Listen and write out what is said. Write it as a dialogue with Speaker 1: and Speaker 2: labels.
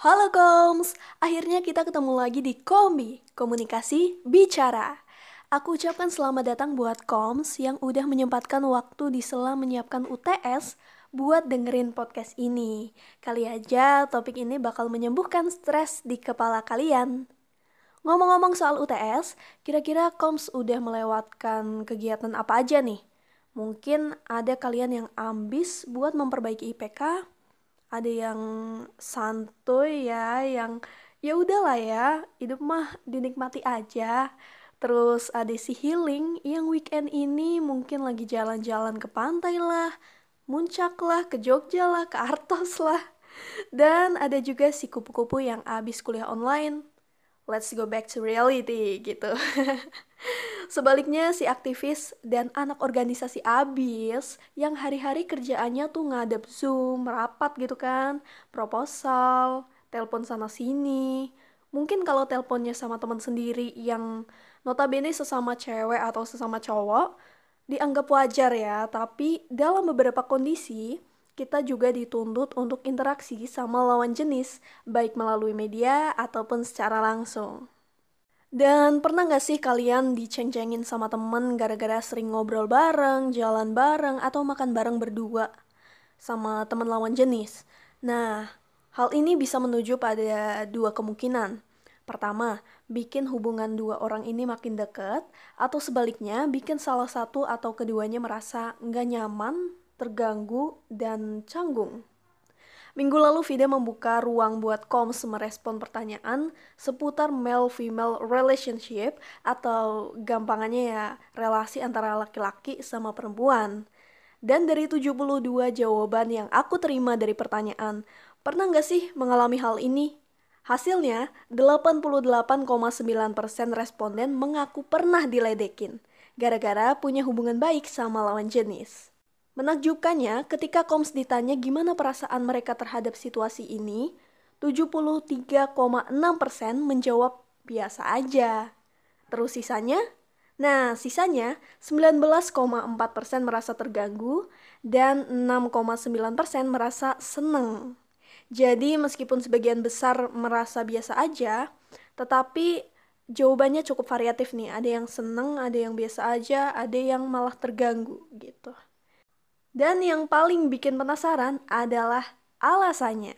Speaker 1: Halo Koms, akhirnya kita ketemu lagi di Kombi, Komunikasi Bicara. Aku ucapkan selamat datang buat Koms yang udah menyempatkan waktu di sela menyiapkan UTS buat dengerin podcast ini. Kali aja topik ini bakal menyembuhkan stres di kepala kalian. Ngomong-ngomong soal UTS, kira-kira Koms udah melewatkan kegiatan apa aja nih? Mungkin ada kalian yang ambis buat memperbaiki IPK, ada yang santuy ya yang ya udahlah ya hidup mah dinikmati aja. Terus ada si healing yang weekend ini mungkin lagi jalan-jalan ke pantai lah muncak lah ke Jogja lah ke Artos lah. Dan ada juga si kupu-kupu yang abis kuliah online. Let's go back to reality gitu Sebaliknya si aktivis dan anak organisasi abis yang hari-hari kerjaannya tuh ngadep Zoom, rapat gitu kan, proposal, telepon sana sini. Mungkin kalau teleponnya sama teman sendiri yang notabene sesama cewek atau sesama cowok, dianggap wajar ya, tapi dalam beberapa kondisi, kita juga dituntut untuk interaksi sama lawan jenis, baik melalui media ataupun secara langsung. Dan pernah gak sih kalian diceng-cengin sama temen gara-gara sering ngobrol bareng, jalan bareng, atau makan bareng berdua sama temen lawan jenis? Nah, hal ini bisa menuju pada dua kemungkinan. Pertama, bikin hubungan dua orang ini makin dekat, atau sebaliknya, bikin salah satu atau keduanya merasa nggak nyaman, terganggu, dan canggung. Minggu lalu Vida membuka ruang buat Koms merespon pertanyaan seputar male-female relationship atau gampangannya ya relasi antara laki-laki sama perempuan. Dan dari 72 jawaban yang aku terima dari pertanyaan, pernah nggak sih mengalami hal ini? Hasilnya, 88,9% responden mengaku pernah diledekin, gara-gara punya hubungan baik sama lawan jenis. Menakjubkannya, ketika Koms ditanya gimana perasaan mereka terhadap situasi ini, 73,6% menjawab biasa aja. Terus sisanya? Nah, sisanya 19,4% merasa terganggu dan 6,9% merasa seneng. Jadi meskipun sebagian besar merasa biasa aja, tetapi jawabannya cukup variatif nih. Ada yang seneng, ada yang biasa aja, ada yang malah terganggu gitu. Dan yang paling bikin penasaran adalah alasannya.